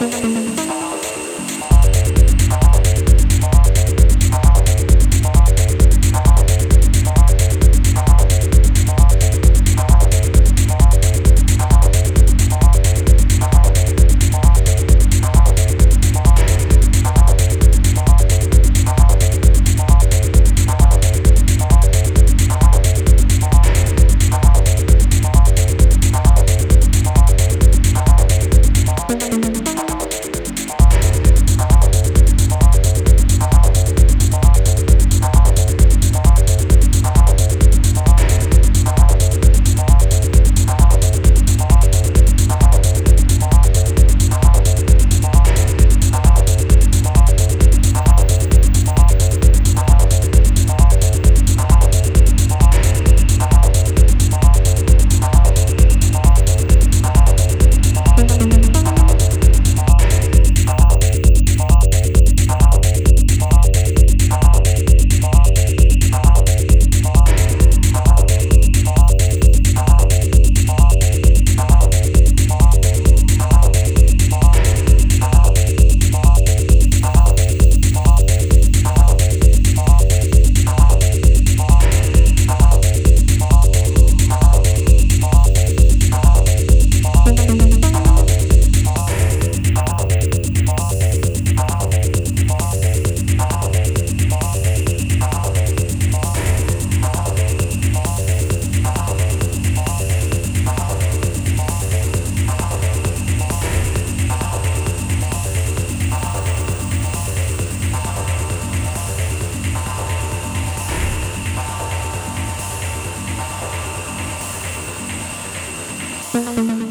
Thank Música